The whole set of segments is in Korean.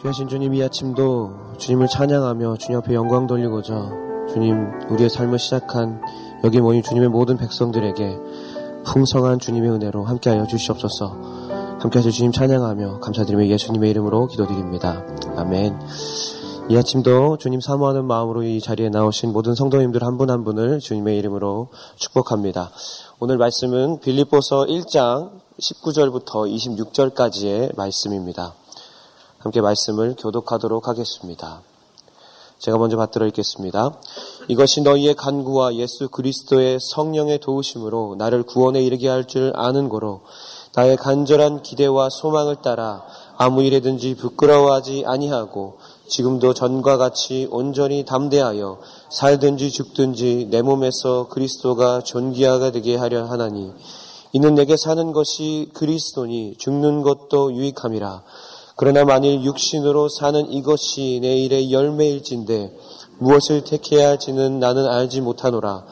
귀하신 주님 이 아침도 주님을 찬양하며 주님 앞에 영광 돌리고자 주님 우리의 삶을 시작한 여기 모인 주님의 모든 백성들에게 풍성한 주님의 은혜로 함께하여 주시옵소서 함께 하실 주님 찬양하며 감사드리며 예수님의 이름으로 기도드립니다. 아멘 이 아침도 주님 사모하는 마음으로 이 자리에 나오신 모든 성도님들 한 분한 한 분을 주님의 이름으로 축복합니다. 오늘 말씀은 빌립보서 1장 19절부터 26절까지의 말씀입니다. 함께 말씀을 교독하도록 하겠습니다. 제가 먼저 받들어 읽겠습니다. 이것이 너희의 간구와 예수 그리스도의 성령의 도우심으로 나를 구원에 이르게 할 줄 아는 고로 나의 간절한 기대와 소망을 따라 아무 일에든지 부끄러워하지 아니하고 지금도 전과 같이 온전히 담대하여 살든지 죽든지 내 몸에서 그리스도가 존귀하게 되게 하려 하나니 이는 내게 사는 것이 그리스도니 죽는 것도 유익함이라 그러나 만일 육신으로 사는 이것이 내 일의 열매일진데 무엇을 택해야 할지는 나는 알지 못하노라.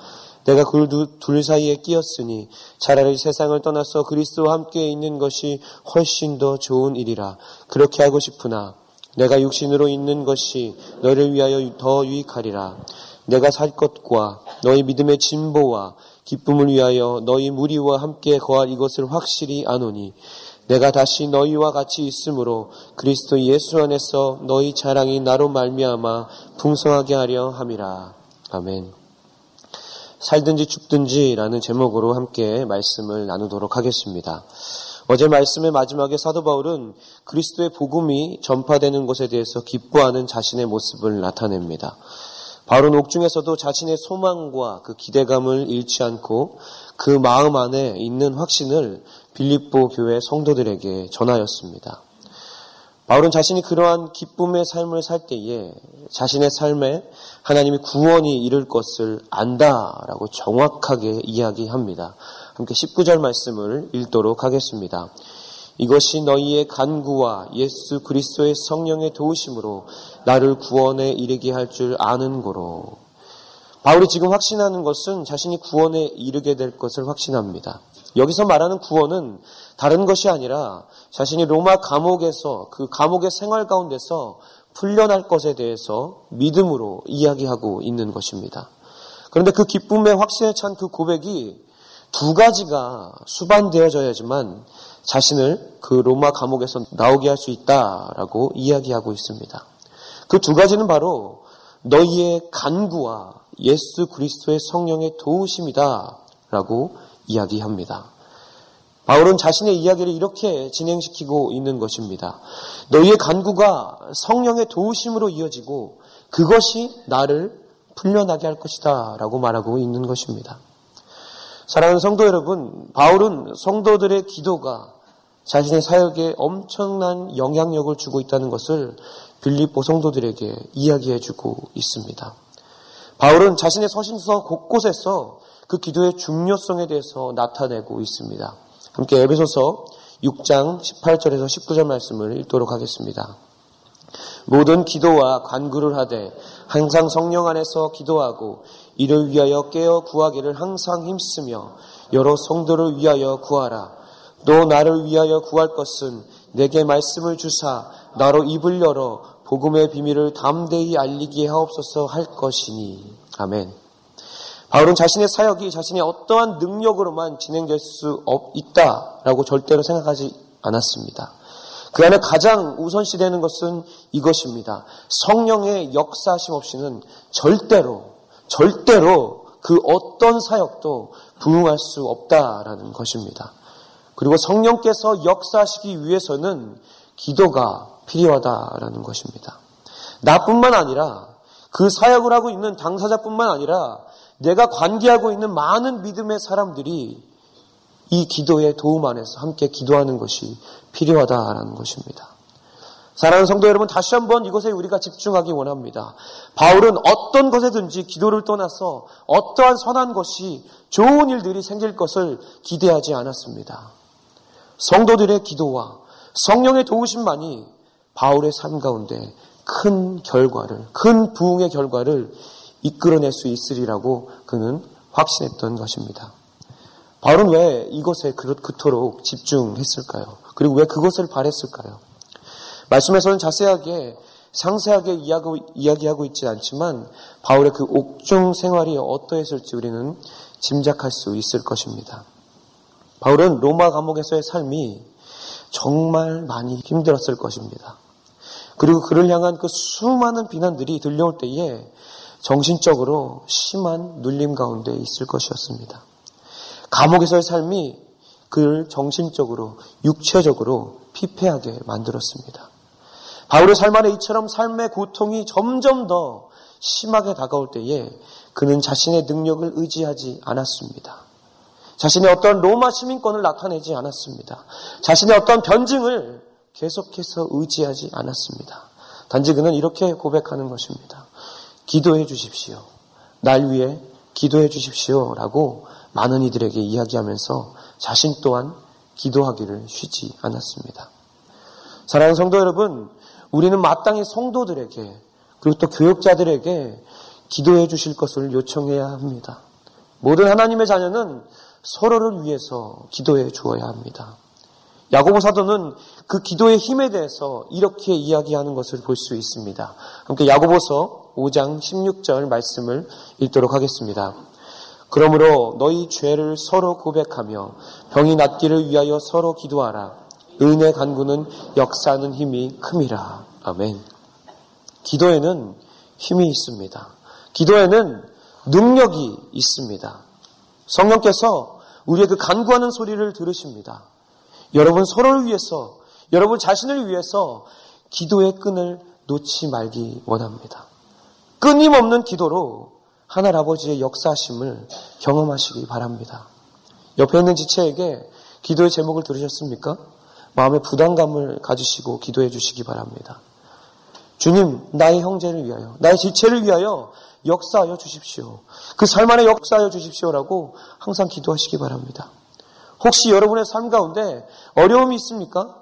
내가 그둘 사이에 끼었으니 차라리 세상을 떠나서 그리스도와 함께 있는 것이 훨씬 더 좋은 일이라. 그렇게 하고 싶으나 내가 육신으로 있는 것이 너를 위하여 더 유익하리라. 내가 살 것과 너희 믿음의 진보와 기쁨을 위하여 너희 무리와 함께 거할 이것을 확실히 아노니 내가 다시 너희와 같이 있으므로 그리스도 예수 안에서 너희 자랑이 나로 말미암아 풍성하게 하려 함이라. 아멘. 살든지 죽든지라는 제목으로 함께 말씀을 나누도록 하겠습니다. 어제 말씀의 마지막에 사도 바울은 그리스도의 복음이 전파되는 것에 대해서 기뻐하는 자신의 모습을 나타냅니다. 바울은 옥중에서도 자신의 소망과 그 기대감을 잃지 않고 그 마음 안에 있는 확신을 빌립보 교회 성도들에게 전하였습니다. 바울은 자신이 그러한 기쁨의 삶을 살 때에 자신의 삶에 하나님이 구원이 이를 것을 안다라고 정확하게 이야기합니다. 함께 19절 말씀을 읽도록 하겠습니다. 이것이 너희의 간구와 예수 그리스도의 성령의 도우심으로 나를 구원에 이르게 할 줄 아는 거로. 바울이 지금 확신하는 것은 자신이 구원에 이르게 될 것을 확신합니다. 여기서 말하는 구원은 다른 것이 아니라 자신이 로마 감옥에서 그 감옥의 생활 가운데서 풀려날 것에 대해서 믿음으로 이야기하고 있는 것입니다. 그런데 그 기쁨의 확신에 찬 그 고백이 두 가지가 수반되어져야지만 자신을 그 로마 감옥에서 나오게 할 수 있다라고 이야기하고 있습니다. 그 두 가지는 바로 너희의 간구와 예수 그리스도의 성령의 도우심이다라고 이야기합니다. 바울은 자신의 이야기를 이렇게 진행시키고 있는 것입니다. 너희의 간구가 성령의 도우심으로 이어지고 그것이 나를 풀려나게 할 것이다 라고 말하고 있는 것입니다. 사랑하는 성도 여러분, 바울은 성도들의 기도가 자신의 사역에 엄청난 영향력을 주고 있다는 것을 빌립보 성도들에게 이야기해 주고 있습니다. 바울은 자신의 서신서 곳곳에서 그 기도의 중요성에 대해서 나타내고 있습니다. 함께 에베소서 6장 18절에서 19절 말씀을 읽도록 하겠습니다. 모든 기도와 간구를 하되 항상 성령 안에서 기도하고 이를 위하여 깨어 구하기를 항상 힘쓰며 여러 성도를 위하여 구하라. 또 나를 위하여 구할 것은 내게 말씀을 주사 나로 입을 열어 복음의 비밀을 담대히 알리게 하옵소서 할 것이니. 아멘. 바울은 자신의 사역이 자신의 어떠한 능력으로만 진행될 수 있다라고 절대로 생각하지 않았습니다. 그 안에 가장 우선시되는 것은 이것입니다. 성령의 역사심 없이는 절대로, 절대로 그 어떤 사역도 부응할 수 없다라는 것입니다. 그리고 성령께서 역사하시기 위해서는 기도가 필요하다라는 것입니다. 나뿐만 아니라 그 사역을 하고 있는 당사자뿐만 아니라 내가 관계하고 있는 많은 믿음의 사람들이 이 기도의 도움 안에서 함께 기도하는 것이 필요하다라는 것입니다. 사랑하는 성도 여러분, 다시 한번 이것에 우리가 집중하기 원합니다. 바울은 어떤 것에든지 기도를 떠나서 어떠한 선한 것이 좋은 일들이 생길 것을 기대하지 않았습니다. 성도들의 기도와 성령의 도우심만이 바울의 삶 가운데 큰 결과를, 큰 부흥의 결과를 이끌어낼 수 있으리라고 그는 확신했던 것입니다. 바울은 왜 이것에 그토록 집중했을까요? 그리고 왜 그것을 바랬을까요? 말씀에서는 자세하게 상세하게 이야기하고 있지 않지만 바울의 그 옥중 생활이 어떠했을지 우리는 짐작할 수 있을 것입니다. 바울은 로마 감옥에서의 삶이 정말 많이 힘들었을 것입니다. 그리고 그를 향한 그 수많은 비난들이 들려올 때에 정신적으로 심한 눌림 가운데 있을 것이었습니다. 감옥에서의 삶이 그를 정신적으로, 육체적으로 피폐하게 만들었습니다. 바울의 삶 안에 이처럼 삶의 고통이 점점 더 심하게 다가올 때에 그는 자신의 능력을 의지하지 않았습니다. 자신의 어떤 로마 시민권을 나타내지 않았습니다. 자신의 어떤 변증을 계속해서 의지하지 않았습니다. 단지 그는 이렇게 고백하는 것입니다. 기도해 주십시오. 날 위해 기도해 주십시오. 라고 많은 이들에게 이야기하면서 자신 또한 기도하기를 쉬지 않았습니다. 사랑하는 성도 여러분, 우리는 마땅히 성도들에게 그리고 또 교육자들에게 기도해 주실 것을 요청해야 합니다. 모든 하나님의 자녀는 서로를 위해서 기도해 주어야 합니다. 야고보 사도는 그 기도의 힘에 대해서 이렇게 이야기하는 것을 볼 수 있습니다. 함께 야고보서 5장 16절 말씀을 읽도록 하겠습니다. 그러므로 너희 죄를 서로 고백하며 병이 낫기를 위하여 서로 기도하라. 은혜 간구는 역사하는 힘이 큼이라. 아멘. 기도에는 힘이 있습니다. 기도에는 능력이 있습니다. 성령께서 우리의 그 간구하는 소리를 들으십니다. 여러분 서로를 위해서, 여러분 자신을 위해서 기도의 끈을 놓지 말기 원합니다. 끊임없는 기도로 하늘 아버지의 역사심을 경험하시기 바랍니다. 옆에 있는 지체에게 기도의 제목을 들으셨습니까? 마음의 부담감을 가지시고 기도해 주시기 바랍니다. 주님, 나의 형제를 위하여, 나의 지체를 위하여 역사하여 주십시오. 그 삶 안에 역사하여 주십시오라고 항상 기도하시기 바랍니다. 혹시 여러분의 삶 가운데 어려움이 있습니까?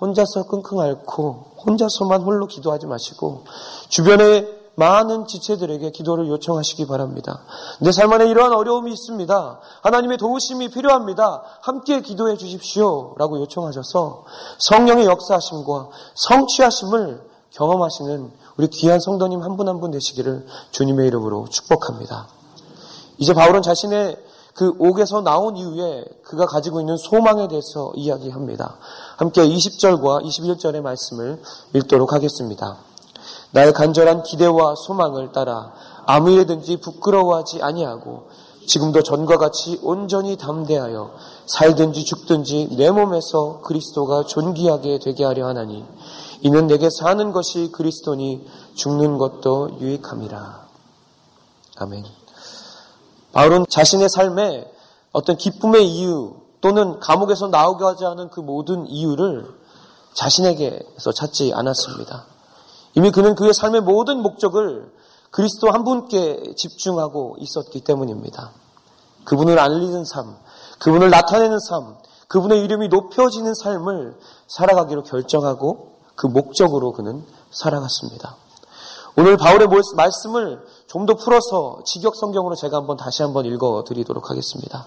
혼자서 끙끙 앓고 혼자서만 홀로 기도하지 마시고 주변에 많은 지체들에게 기도를 요청하시기 바랍니다. 내 삶 안에 이러한 어려움이 있습니다. 하나님의 도우심이 필요합니다. 함께 기도해 주십시오. 라고 요청하셔서 성령의 역사하심과 성취하심을 경험하시는 우리 귀한 성도님 한분 한분 되시기를 주님의 이름으로 축복합니다. 이제 바울은 자신의 그 옥에서 나온 이후에 그가 가지고 있는 소망에 대해서 이야기합니다. 함께 20절과 21절의 말씀을 읽도록 하겠습니다. 나의 간절한 기대와 소망을 따라 아무 일에든지 부끄러워하지 아니하고 지금도 전과 같이 온전히 담대하여 살든지 죽든지 내 몸에서 그리스도가 존귀하게 되게 하려 하나니 이는 내게 사는 것이 그리스도니 죽는 것도 유익함이라. 아멘. 바울은 자신의 삶에 어떤 기쁨의 이유 또는 감옥에서 나오게 하지 않은 그 모든 이유를 자신에게서 찾지 않았습니다. 이미 그는 그의 삶의 모든 목적을 그리스도 한 분께 집중하고 있었기 때문입니다. 그분을 알리는 삶, 그분을 나타내는 삶, 그분의 이름이 높여지는 삶을 살아가기로 결정하고 그 목적으로 그는 살아갔습니다. 오늘 바울의 말씀을 좀 더 풀어서 직역 성경으로 제가 한번 다시 한번 읽어 드리도록 하겠습니다.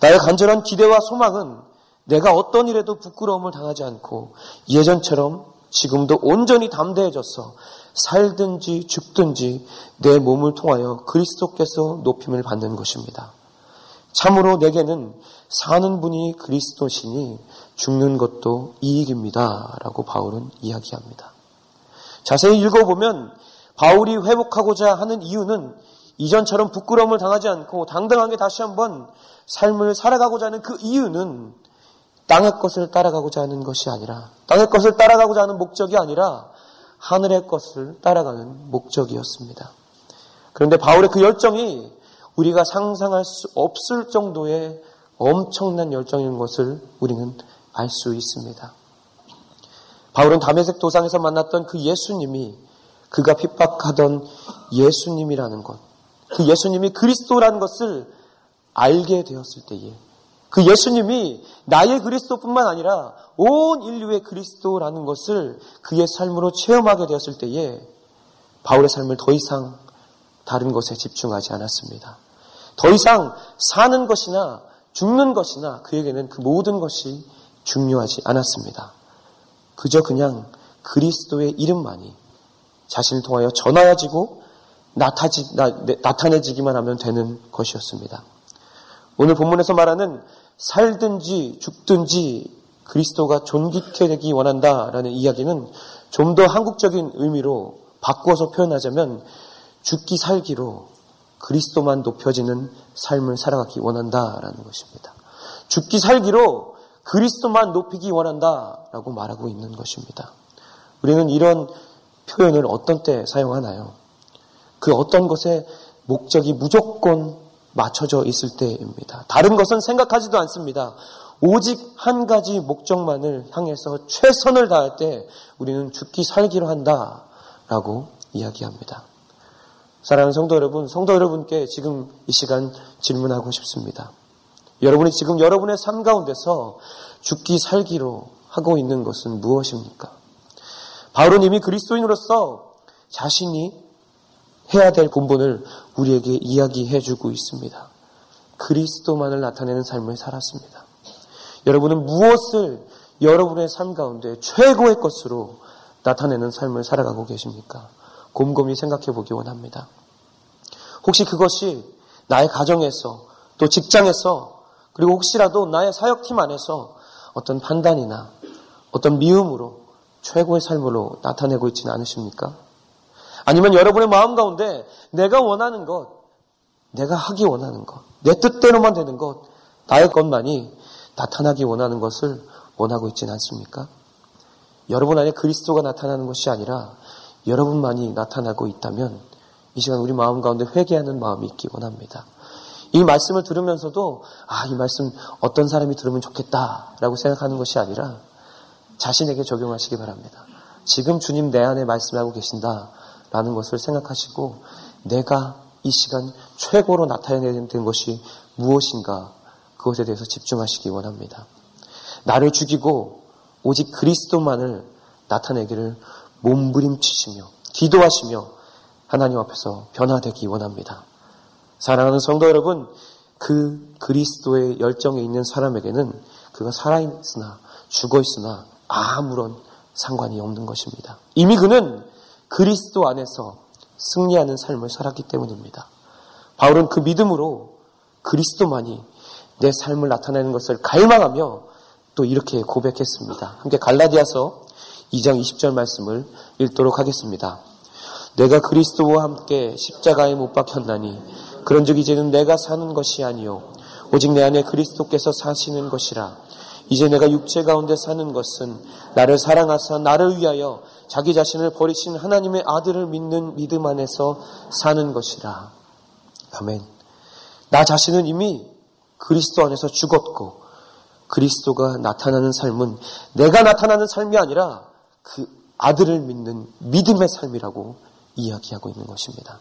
나의 간절한 기대와 소망은 내가 어떤 일에도 부끄러움을 당하지 않고 예전처럼 지금도 온전히 담대해져서 살든지 죽든지 내 몸을 통하여 그리스도께서 높임을 받는 것입니다. 참으로 내게는 사는 분이 그리스도시니 죽는 것도 이익입니다. 라고 바울은 이야기합니다. 자세히 읽어보면 바울이 회복하고자 하는 이유는 이전처럼 부끄러움을 당하지 않고 당당하게 다시 한번 삶을 살아가고자 하는 그 이유는 땅의 것을 따라가고자 하는 것이 아니라 땅의 것을 따라가고자 하는 목적이 아니라 하늘의 것을 따라가는 목적이었습니다. 그런데 바울의 그 열정이 우리가 상상할 수 없을 정도의 엄청난 열정인 것을 우리는 알 수 있습니다. 바울은 담에색 도상에서 만났던 그 예수님이 그가 핍박하던 예수님이라는 것, 그 예수님이 그리스도라는 것을 알게 되었을 때에 그 예수님이 나의 그리스도뿐만 아니라 온 인류의 그리스도라는 것을 그의 삶으로 체험하게 되었을 때에 바울의 삶을 더 이상 다른 것에 집중하지 않았습니다. 더 이상 사는 것이나 죽는 것이나 그에게는 그 모든 것이 중요하지 않았습니다. 그저 그냥 그리스도의 이름만이 자신을 통하여 전하여지고 나타지, 나, 타내지기만 하면 되는 것이었습니다. 오늘 본문에서 말하는 살든지 죽든지 그리스도가 존귀케 되기 원한다라는 이야기는 좀 더 한국적인 의미로 바꾸어서 표현하자면 죽기 살기로 그리스도만 높여지는 삶을 살아가기 원한다라는 것입니다. 죽기 살기로 그리스도만 높이기 원한다라고 말하고 있는 것입니다. 우리는 이런 표현을 어떤 때 사용하나요? 그 어떤 것에 목적이 무조건 맞춰져 있을 때입니다. 다른 것은 생각하지도 않습니다. 오직 한 가지 목적만을 향해서 최선을 다할 때 우리는 죽기 살기로 한다 라고 이야기합니다. 사랑하는 성도 여러분, 성도 여러분께 지금 이 시간 질문하고 싶습니다. 여러분이 지금 여러분의 삶 가운데서 죽기 살기로 하고 있는 것은 무엇입니까? 바울은 이미 그리스도인으로서 자신이 해야 될 본분을 우리에게 이야기해 주고 있습니다. 그리스도만을 나타내는 삶을 살았습니다. 여러분은 무엇을 여러분의 삶 가운데 최고의 것으로 나타내는 삶을 살아가고 계십니까? 곰곰이 생각해 보기 원합니다. 혹시 그것이 나의 가정에서 또 직장에서 그리고 혹시라도 나의 사역팀 안에서 어떤 판단이나 어떤 미움으로 최고의 삶으로 나타내고 있지는 않으십니까? 아니면 여러분의 마음 가운데 내가 원하는 것, 내가 하기 원하는 것, 내 뜻대로만 되는 것, 나의 것만이 나타나기 원하는 것을 원하고 있지는 않습니까? 여러분 안에 그리스도가 나타나는 것이 아니라 여러분만이 나타나고 있다면 이 시간 우리 마음 가운데 회개하는 마음이 있기 원합니다. 이 말씀을 들으면서도 아, 이 말씀 어떤 사람이 들으면 좋겠다라고 생각하는 것이 아니라 자신에게 적용하시기 바랍니다. 지금 주님 내 안에 말씀하고 계신다 라는 것을 생각하시고 내가 이 시간 최고로 나타내야 되는 것이 무엇인가 그것에 대해서 집중하시기 원합니다. 나를 죽이고 오직 그리스도만을 나타내기를 몸부림치시며 기도하시며 하나님 앞에서 변화되기 원합니다. 사랑하는 성도 여러분, 그 그리스도의 열정에 있는 사람에게는 그가 살아있으나 죽어있으나 아무런 상관이 없는 것입니다. 이미 그는 그리스도 안에서 승리하는 삶을 살았기 때문입니다. 바울은 그 믿음으로 그리스도만이 내 삶을 나타내는 것을 갈망하며 또 이렇게 고백했습니다. 함께 갈라디아서 2장 20절 말씀을 읽도록 하겠습니다. 내가 그리스도와 함께 십자가에 못 박혔나니 그런즉 이제는 내가 사는 것이 아니요 오직 내 안에 그리스도께서 사시는 것이라 이제 내가 육체 가운데 사는 것은 나를 사랑하사 나를 위하여 자기 자신을 버리신 하나님의 아들을 믿는 믿음 안에서 사는 것이라. 아멘. 나 자신은 이미 그리스도 안에서 죽었고 그리스도가 나타나는 삶은 내가 나타나는 삶이 아니라 그 아들을 믿는 믿음의 삶이라고 이야기하고 있는 것입니다.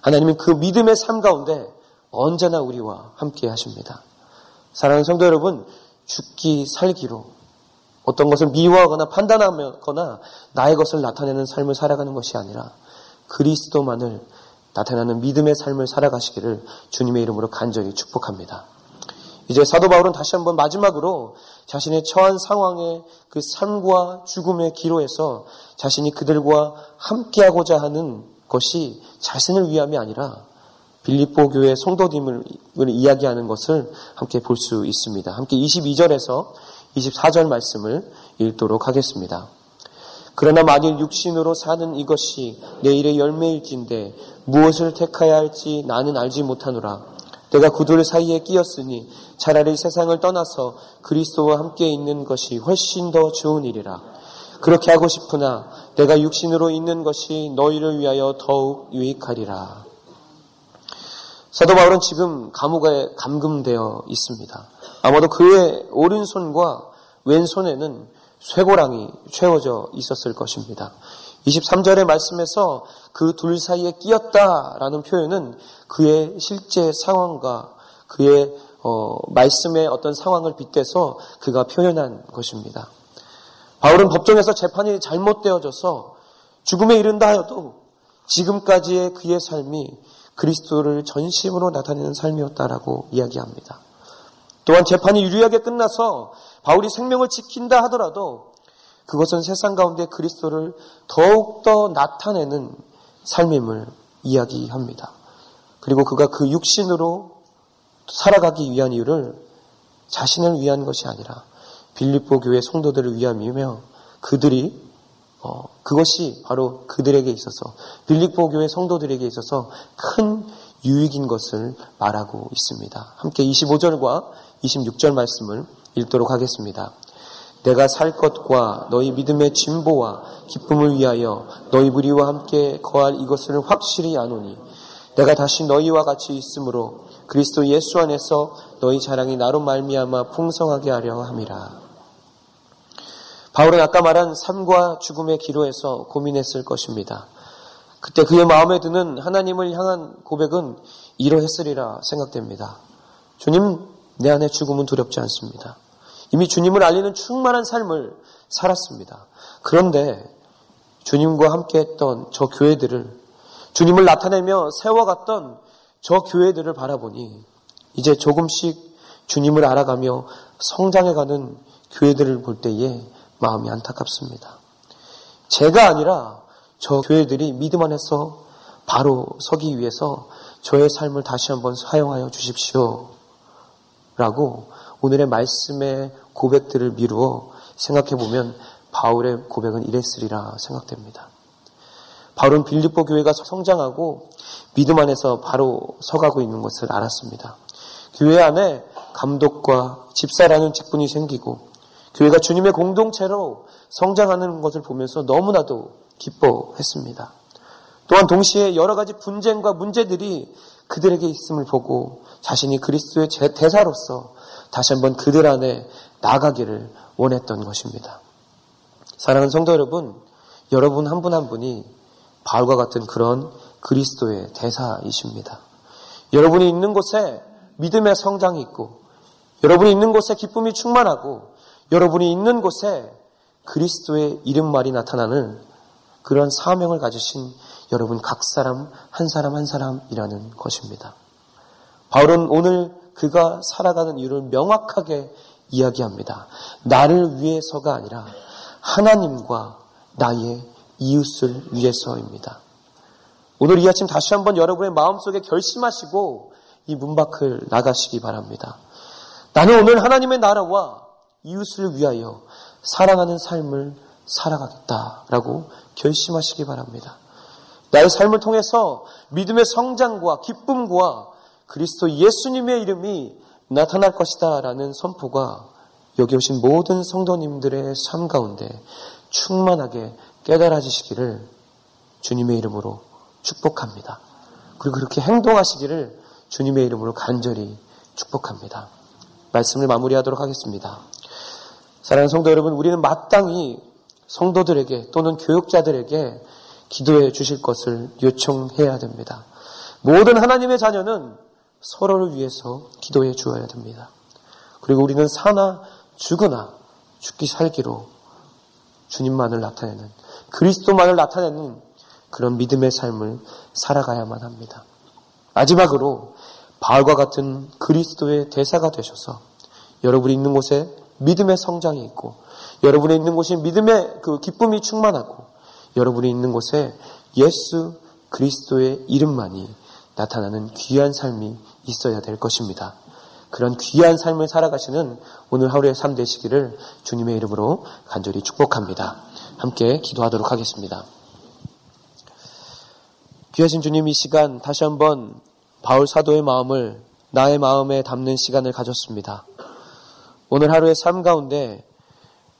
하나님은 그 믿음의 삶 가운데 언제나 우리와 함께 하십니다. 사랑하는 성도 여러분, 죽기 살기로 어떤 것을 미워하거나 판단하거나 나의 것을 나타내는 삶을 살아가는 것이 아니라 그리스도만을 나타나는 믿음의 삶을 살아가시기를 주님의 이름으로 간절히 축복합니다. 이제 사도 바울은 다시 한번 마지막으로 자신의 처한 상황의 그 삶과 죽음의 기로에서 자신이 그들과 함께하고자 하는 것이 자신을 위함이 아니라 빌립보 교회 성도님을 이야기하는 것을 함께 볼 수 있습니다. 함께 22절에서 24절 말씀을 읽도록 하겠습니다. 그러나 만일 육신으로 사는 이것이 내일의 열매일진데 무엇을 택하야 할지 나는 알지 못하노라. 내가 구들 사이에 끼었으니 차라리 세상을 떠나서 그리스도와 함께 있는 것이 훨씬 더 좋은 일이라. 그렇게 하고 싶으나 내가 육신으로 있는 것이 너희를 위하여 더욱 유익하리라. 사도 바울은 지금 감옥에 감금되어 있습니다. 아마도 그의 오른손과 왼손에는 쇠고랑이 채워져 있었을 것입니다. 23절의 말씀에서 그 둘 사이에 끼었다라는 표현은 그의 실제 상황과 그의 어, 말씀의 어떤 상황을 빗대서 그가 표현한 것입니다. 바울은 법정에서 재판이 잘못되어져서 죽음에 이른다 하여도 지금까지의 그의 삶이 그리스도를 전심으로 나타내는 삶이었다라고 이야기합니다. 또한 재판이 유리하게 끝나서 바울이 생명을 지킨다 하더라도 그것은 세상 가운데 그리스도를 더욱더 나타내는 삶임을 이야기합니다. 그리고 그가 그 육신으로 살아가기 위한 이유를 자신을 위한 것이 아니라 빌립보 교회 성도들을 위함이며 그들이 어, 그것이 바로 그들에게 있어서 빌립보 교회 성도들에게 있어서 큰 유익인 것을 말하고 있습니다. 함께 25절과 26절 말씀을 읽도록 하겠습니다. 내가 살 것과 너희 믿음의 진보와 기쁨을 위하여 너희 무리와 함께 거할 이것을 확실히 아노니 내가 다시 너희와 같이 있으므로 그리스도 예수 안에서 너희 자랑이 나로 말미암아 풍성하게 하려 함이라. 바울은 아까 말한 삶과 죽음의 기로에서 고민했을 것입니다. 그때 그의 마음에 드는 하나님을 향한 고백은 이러했으리라 생각됩니다. 주님, 내 안에 죽음은 두렵지 않습니다. 이미 주님을 알리는 충만한 삶을 살았습니다. 그런데 주님과 함께 했던 저 교회들을 주님을 나타내며 세워갔던 저 교회들을 바라보니 이제 조금씩 주님을 알아가며 성장해가는 교회들을 볼 때에 마음이 안타깝습니다. 제가 아니라 저 교회들이 믿음 안에서 바로 서기 위해서 저의 삶을 다시 한번 사용하여 주십시오. 라고 오늘의 말씀의 고백들을 미루어 생각해 보면 바울의 고백은 이랬으리라 생각됩니다. 바울은 빌립보 교회가 성장하고 믿음 안에서 바로 서가고 있는 것을 알았습니다. 교회 안에 감독과 집사라는 직분이 생기고 교회가 주님의 공동체로 성장하는 것을 보면서 너무나도 기뻐했습니다. 또한 동시에 여러 가지 분쟁과 문제들이 그들에게 있음을 보고 자신이 그리스도의 대사로서 다시 한번 그들 안에 나가기를 원했던 것입니다. 사랑하는 성도 여러분, 여러분 한 분한 한 분이 바울과 같은 그런 그리스도의 대사이십니다. 여러분이 있는 곳에 믿음의 성장이 있고, 여러분이 있는 곳에 기쁨이 충만하고, 여러분이 있는 곳에 그리스도의 이름말이 나타나는 그런 사명을 가지신 여러분 각 사람 한 사람 한 사람이라는 것입니다. 바울은 오늘 그가 살아가는 이유를 명확하게 이야기합니다. 나를 위해서가 아니라 하나님과 나의 이웃을 위해서입니다. 오늘 이 아침 다시 한번 여러분의 마음속에 결심하시고 이 문 밖을 나가시기 바랍니다. 나는 오늘 하나님의 나라와 이웃을 위하여 사랑하는 삶을 살아가겠다라고 결심하시기 바랍니다. 나의 삶을 통해서 믿음의 성장과 기쁨과 그리스도 예수님의 이름이 나타날 것이다 라는 선포가 여기 오신 모든 성도님들의 삶 가운데 충만하게 깨달아지시기를 주님의 이름으로 축복합니다. 그리고 그렇게 행동하시기를 주님의 이름으로 간절히 축복합니다. 말씀을 마무리하도록 하겠습니다. 사랑하는 성도 여러분, 우리는 마땅히 성도들에게 또는 교육자들에게 기도해 주실 것을 요청해야 됩니다. 모든 하나님의 자녀는 서로를 위해서 기도해 주어야 됩니다. 그리고 우리는 사나 죽으나 죽기 살기로 주님만을 나타내는 그리스도만을 나타내는 그런 믿음의 삶을 살아가야만 합니다. 마지막으로 바울과 같은 그리스도의 대사가 되셔서 여러분이 있는 곳에 믿음의 성장이 있고 여러분이 있는 곳이 믿음의 그 기쁨이 충만하고 여러분이 있는 곳에 예수 그리스도의 이름만이 나타나는 귀한 삶이 있어야 될 것입니다. 그런 귀한 삶을 살아가시는 오늘 하루의 삶 되시기를 주님의 이름으로 간절히 축복합니다. 함께 기도하도록 하겠습니다. 귀하신 주님 이 시간 다시 한번 바울 사도의 마음을 나의 마음에 담는 시간을 가졌습니다. 오늘 하루의 삶 가운데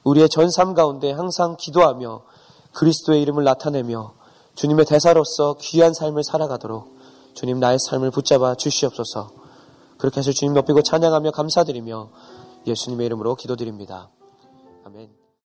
우리의 전 삶 가운데 항상 기도하며 그리스도의 이름을 나타내며 주님의 대사로서 귀한 삶을 살아가도록 주님 나의 삶을 붙잡아 주시옵소서. 그렇게 해서 주님 높이고 찬양하며 감사드리며 예수님의 이름으로 기도드립니다. 아멘.